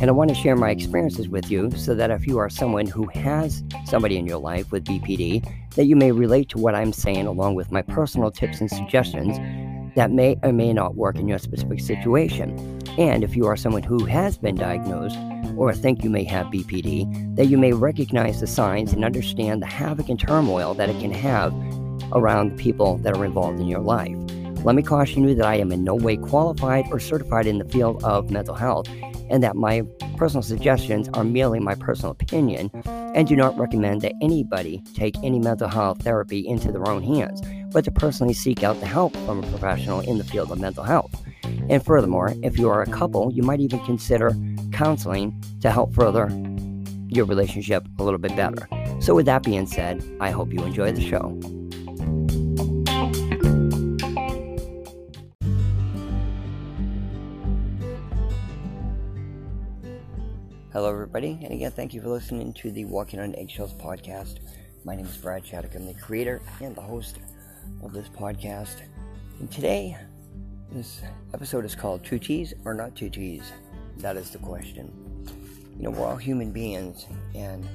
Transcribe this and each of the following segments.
And I want to share my experiences with you so that if you are someone who has somebody in your life with BPD, that you may relate to what I'm saying along with my personal tips and suggestions that may or may not work in your specific situation. And if you are someone who has been diagnosed or think you may have BPD, that you may recognize the signs and understand the havoc and turmoil that it can have around the people that are involved in your life. Let me caution you that I am in no way qualified or certified in the field of mental health and that my personal suggestions are merely my personal opinion and do not recommend that anybody take any mental health therapy into their own hands, but to personally seek out the help from a professional in the field of mental health. And furthermore, if you are a couple, you might even consider counseling to help further your relationship a little bit better. So, with that being said, I hope you enjoy the show. Hello, everybody, and again, thank you for listening to the Walking on Eggshells podcast. My name is Brad Shattuck. I'm the creator and the host of this podcast. And today, this episode is called To Tease or Not to Tease? That is the question. You know, we're all human beings, and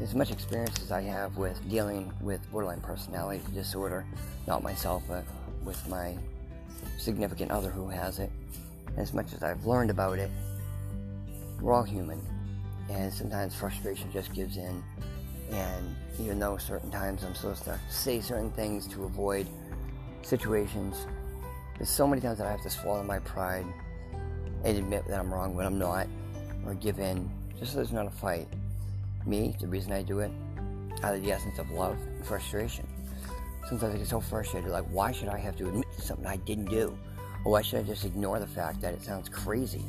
as much experience as I have with dealing with borderline personality disorder, not myself, but with my significant other who has it, as much as I've learned about it, we're all human, and sometimes frustration just gives in. And even though certain times I'm supposed to say certain things to avoid situations, there's so many times that I have to swallow my pride and admit that I'm wrong when I'm not, or give in, just so there's not a fight. Me, the reason I do it, out of the essence of love and frustration. Sometimes I get so frustrated, like, why should I have to admit something I didn't do? Or why should I just ignore the fact that it sounds crazy?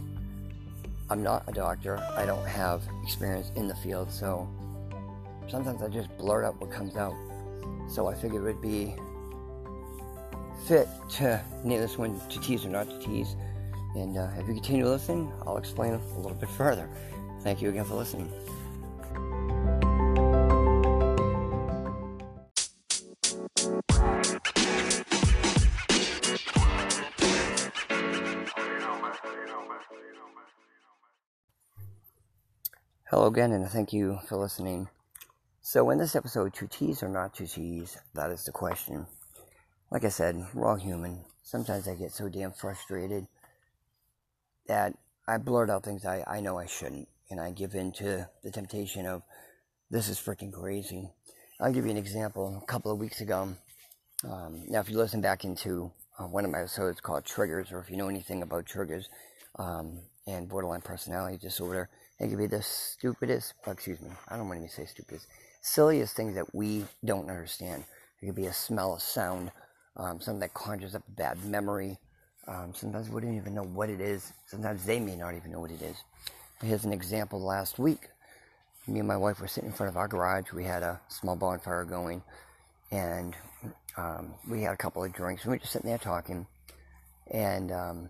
I'm not a doctor. I don't have experience in the field, so sometimes I just blurt out what comes out. So I figured it would be fit to name this one to tease or not to tease. And uh, if you continue listening, I'll explain a little bit further. Thank you again for listening. Hello again, and thank you for listening. So, in this episode, to tease or not to tease, that is the question. Like I said, we're all human. Sometimes I get so damn frustrated that I blurt out things I, I know I shouldn't, and I give in to the temptation of this is freaking crazy. I'll give you an example. A couple of weeks ago, um, now, if you listen back into uh, one of my episodes called Triggers, or if you know anything about triggers um, and borderline personality disorder, it could be the stupidest, excuse me, I don't want to even say stupidest, silliest things that we don't understand. It could be a smell, a sound, um, something that conjures up a bad memory. Um, sometimes we don't even know what it is. Sometimes they may not even know what it is. Here's an example last week. Me and my wife were sitting in front of our garage. We had a small bonfire going, and um, we had a couple of drinks. We were just sitting there talking, and um,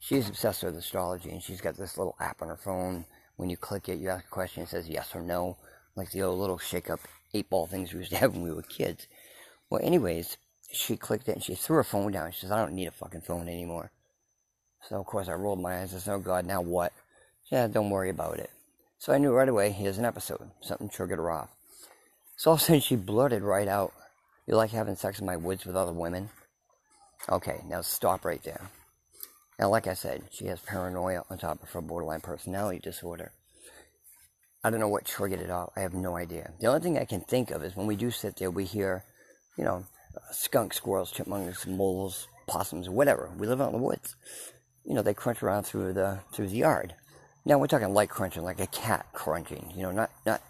she's obsessed with astrology, and she's got this little app on her phone when you click it, you ask a question, it says yes or no, like the old little shake up eight ball things we used to have when we were kids. Well, anyways, she clicked it and she threw her phone down. She says, I don't need a fucking phone anymore. So, of course, I rolled my eyes. I said, Oh, God, now what? Said, Don't worry about it. So I knew right away, here's an episode. Something triggered her off. So all of a sudden, she blurted right out, You like having sex in my woods with other women? Okay, now stop right there. Now, like I said, she has paranoia on top of her borderline personality disorder. I don't know what triggered it off. I have no idea. The only thing I can think of is when we do sit there, we hear, you know, skunks, squirrels, chipmunks, moles, possums, whatever. We live out in the woods. You know, they crunch around through the through the yard. Now we're talking light crunching, like a cat crunching. You know, not not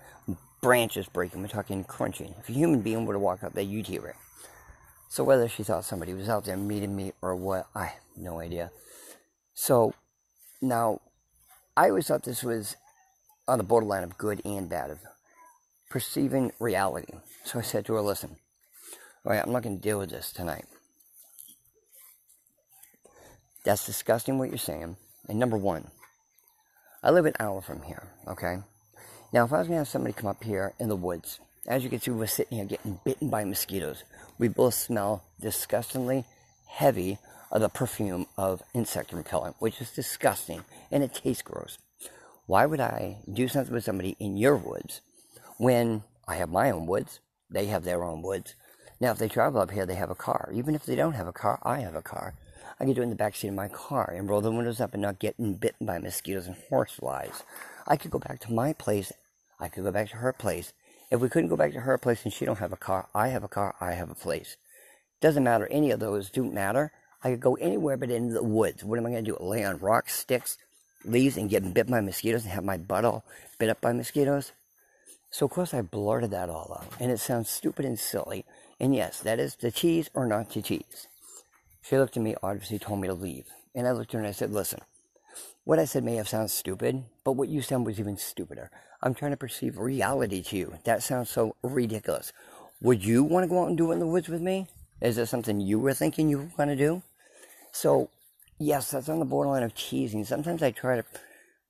branches breaking. We're talking crunching. If a human being were to walk up there, you'd hear it. So whether she thought somebody was out there meeting me or what, I have no idea. So now, I always thought this was on the borderline of good and bad. Of perceiving reality. So I said to her, listen, all right, I'm not going to deal with this tonight. That's disgusting what you're saying. And number one, I live an hour from here, okay? Now, if I was going to have somebody come up here in the woods, as you can see, we're sitting here getting bitten by mosquitoes. We both smell disgustingly heavy of the perfume of insect repellent, which is disgusting and it tastes gross. Why would I do something with somebody in your woods when I have my own woods? They have their own woods. Now, if they travel up here, they have a car. Even if they don't have a car, I have a car. I could do it in the back seat of my car and roll the windows up and not get bitten by mosquitoes and horseflies. I could go back to my place. I could go back to her place. If we couldn't go back to her place and she don't have a car, I have a car, I have a place. Doesn't matter. Any of those do not matter. I could go anywhere but in the woods. What am I going to do? Lay on rocks, sticks, leaves, and get bit by mosquitoes and have my butt all bit up by mosquitoes? So, of course, I blurted that all out. And it sounds stupid and silly. And yes, that is to tease or not to tease. She looked at me, obviously told me to leave. And I looked at her and I said, listen, what I said may have sounded stupid, but what you said was even stupider. I'm trying to perceive reality to you. That sounds so ridiculous. Would you want to go out and do it in the woods with me? Is this something you were thinking you were going to do? So, yes, that's on the borderline of teasing. Sometimes I try to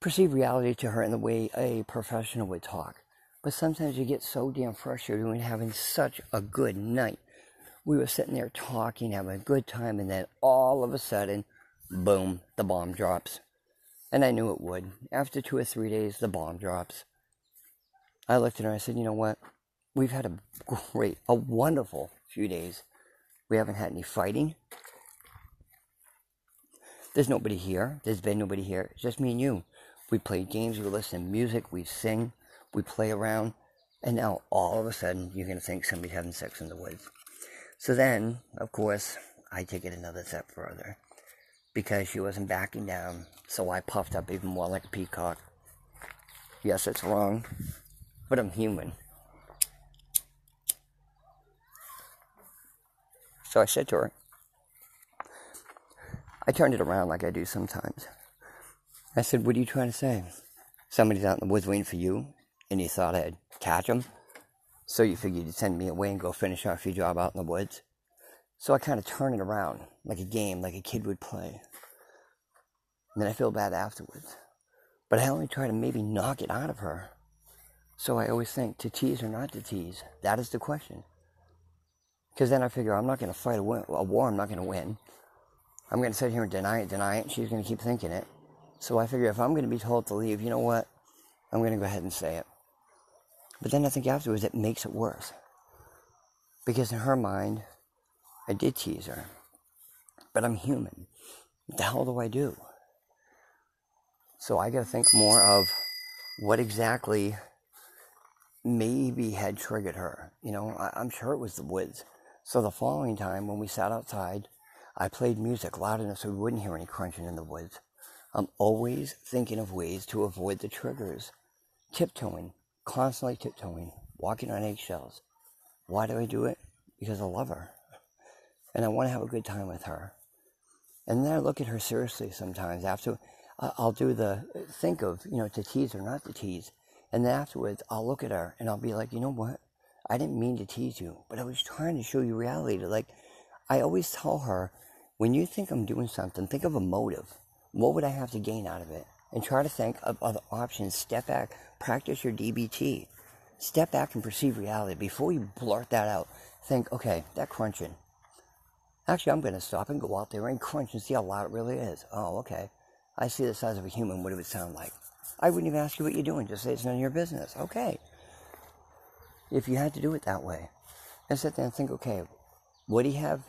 perceive reality to her in the way a professional would talk. But sometimes you get so damn frustrated when having such a good night we were sitting there talking, having a good time, and then all of a sudden, boom, the bomb drops. And I knew it would. After two or three days, the bomb drops. I looked at her and I said, You know what? We've had a great, a wonderful few days. We haven't had any fighting. There's nobody here. There's been nobody here. It's just me and you. We play games, we listen to music, we sing, we play around, and now all of a sudden you're going to think somebody's having sex in the woods. So then, of course, I take it another step further because she wasn't backing down. So I puffed up even more like a peacock. Yes, it's wrong, but I'm human. So I said to her, I turned it around like I do sometimes. I said, What are you trying to say? Somebody's out in the woods waiting for you, and you thought I'd catch them? So you figured you'd send me away and go finish off your job out in the woods. So I kind of turn it around like a game, like a kid would play. And then I feel bad afterwards. But I only try to maybe knock it out of her. So I always think to tease or not to tease. That is the question. Because then I figure I'm not going to fight a, war I'm not going to win. I'm going to sit here and deny it, deny it, she's going to keep thinking it. So I figure if I'm going to be told to leave, you know what? I'm going to go ahead and say it. But then I think afterwards it makes it worse. Because in her mind, I did tease her. But I'm human. What the hell do I do? So I gotta think more of what exactly maybe had triggered her. You know, I, am sure it was the woods. So the following time when we sat outside, I played music loud enough so we wouldn't hear any crunching in the woods. I'm always thinking of ways to avoid the triggers. Tiptoeing, constantly tiptoeing, walking on eggshells. Why do I do it? Because I love her. And I want to have a good time with her. And then I look at her seriously sometimes. After I'll do the think of, you know, to tease or not to tease. And then afterwards, I'll look at her and I'll be like, you know what? I didn't mean to tease you, but I was trying to show you reality. to Like, I always tell her, when you think I'm doing something, think of a motive. What would I have to gain out of it? And try to think of other options. Step back, Practice your DBT. Step back and perceive reality. Before you blurt that out, think, okay, that crunching. Actually, I'm going to stop and go out there and crunch and see how loud it really is. Oh, okay. I see the size of a human. What it would sound like. I wouldn't even ask you what you're doing. Just say it's none of your business. Okay. If you had to do it that way. And sit there and think, okay, would he have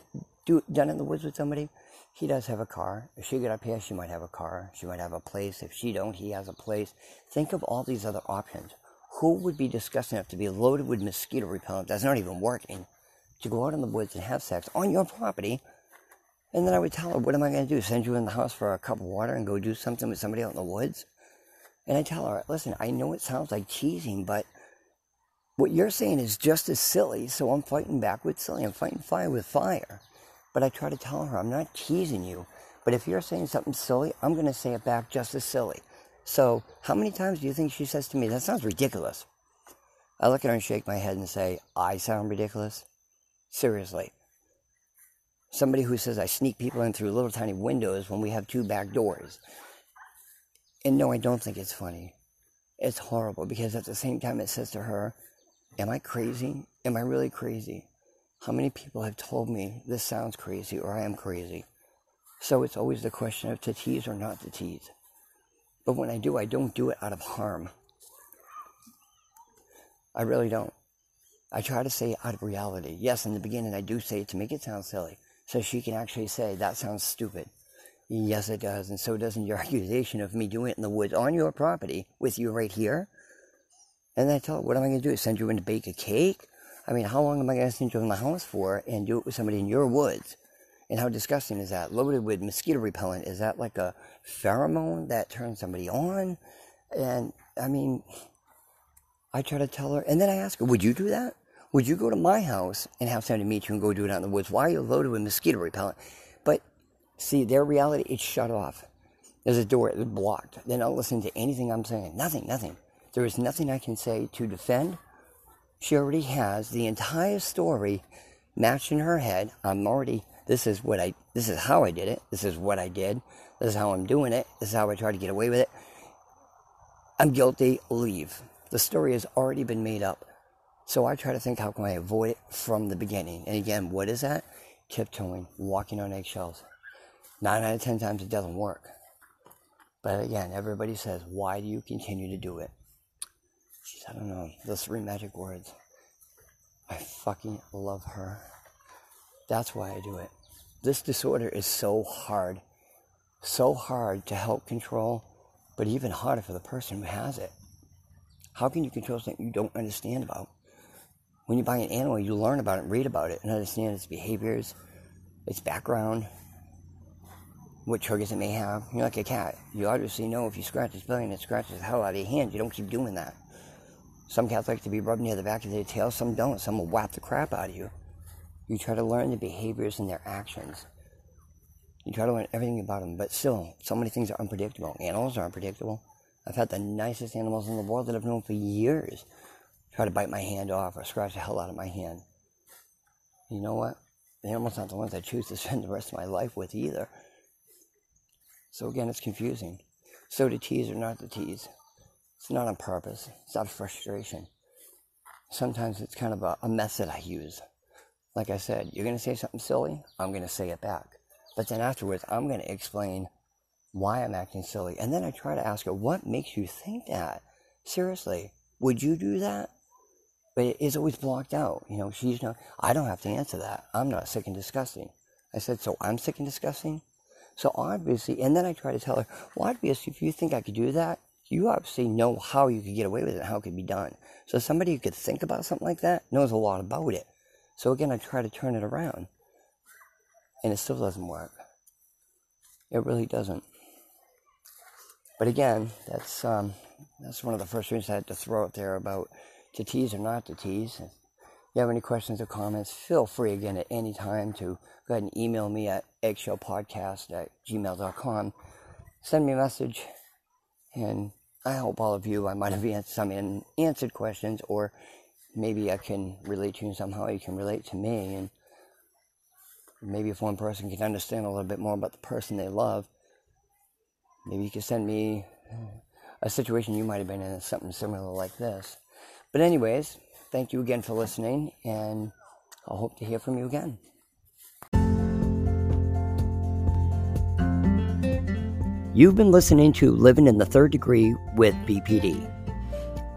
do, done it in the woods with somebody? he does have a car. If she get up here, she might have a car. She might have a place. If she don't, he has a place. Think of all these other options. Who would be disgusting enough to be loaded with mosquito repellent that's not even working to go out in the woods and have sex on your property? And then I would tell her, what am I going to do? Send you in the house for a cup of water and go do something with somebody out in the woods? And I tell her, listen, I know it sounds like cheating, but what you're saying is just as silly, so I'm fighting back with silly. I'm fighting fire with fire. But I try to tell her, I'm not teasing you. But if you're saying something silly, I'm going to say it back just as silly. So, how many times do you think she says to me, that sounds ridiculous? I look at her and shake my head and say, I sound ridiculous? Seriously. Somebody who says I sneak people in through little tiny windows when we have two back doors. And no, I don't think it's funny. It's horrible because at the same time it says to her, Am I crazy? Am I really crazy? How many people have told me this sounds crazy or I am crazy? So it's always the question of to tease or not to tease. But when I do, I don't do it out of harm. I really don't. I try to say it out of reality. Yes, in the beginning, I do say it to make it sound silly, so she can actually say, That sounds stupid. Yes, it does. And so doesn't your accusation of me doing it in the woods on your property with you right here. And I tell her, What am I going to do? Send you in to bake a cake? I mean, how long am I going to send you in the house for and do it with somebody in your woods? And how disgusting is that? Loaded with mosquito repellent. Is that like a pheromone that turns somebody on? And I mean, I try to tell her, and then I ask her, Would you do that? Would you go to my house and have somebody meet you and go do it out in the woods? Why are you loaded with mosquito repellent? But see, their reality, it's shut off. There's a door, it's blocked. They're not listening to anything I'm saying. Nothing, nothing. There is nothing I can say to defend. She already has the entire story matched in her head. I'm already, this is what I, this is how I did it. This is what I did. This is how I'm doing it. This is how I try to get away with it. I'm guilty, leave. The story has already been made up. So I try to think how can I avoid it from the beginning. And again, what is that? Tiptoeing, walking on eggshells. Nine out of ten times it doesn't work. But again, everybody says, why do you continue to do it? I don't know, those three magic words. I fucking love her. That's why I do it. This disorder is so hard, so hard to help control, but even harder for the person who has it. How can you control something you don't understand about? When you buy an animal, you learn about it, read about it, and understand its behaviors, its background, what triggers it may have. You're like a cat. You obviously know if you scratch its belly and it scratches the hell out of your hand, you don't keep doing that. Some cats like to be rubbed near the back of their tail, some don't. Some will whap the crap out of you. You try to learn the behaviors and their actions. You try to learn everything about them, but still, so many things are unpredictable. Animals are unpredictable. I've had the nicest animals in the world that I've known for years try to bite my hand off or scratch the hell out of my hand. You know what? The animals aren't the ones I choose to spend the rest of my life with either. So again, it's confusing. So to tease or not to tease. It's not on purpose. It's out of frustration. Sometimes it's kind of a, a method I use. Like I said, you're going to say something silly, I'm going to say it back. But then afterwards, I'm going to explain why I'm acting silly. And then I try to ask her, what makes you think that? Seriously, would you do that? But it's always blocked out. You know, she's not, I don't have to answer that. I'm not sick and disgusting. I said, so I'm sick and disgusting? So obviously, and then I try to tell her, well, obviously, if you think I could do that, you obviously know how you could get away with it how it could be done. So somebody who could think about something like that knows a lot about it. So again, I try to turn it around. And it still doesn't work. It really doesn't. But again, that's um, that's one of the first things I had to throw out there about to tease or not to tease. If you have any questions or comments, feel free again at any time to go ahead and email me at eggshellpodcast at gmail.com. Send me a message, and I hope all of you, I might have answered some answered questions, or maybe I can relate to you somehow. You can relate to me, and maybe if one person can understand a little bit more about the person they love, Maybe you can send me a situation you might have been in, something similar like this. But, anyways, thank you again for listening, and I'll hope to hear from you again. You've been listening to Living in the Third Degree with BPD.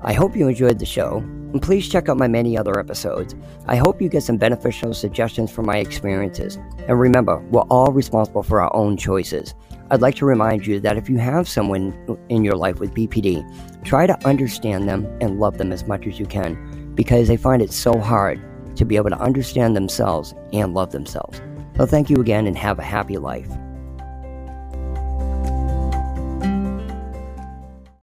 I hope you enjoyed the show, and please check out my many other episodes. I hope you get some beneficial suggestions from my experiences. And remember, we're all responsible for our own choices. I'd like to remind you that if you have someone in your life with BPD, try to understand them and love them as much as you can because they find it so hard to be able to understand themselves and love themselves. So, thank you again and have a happy life.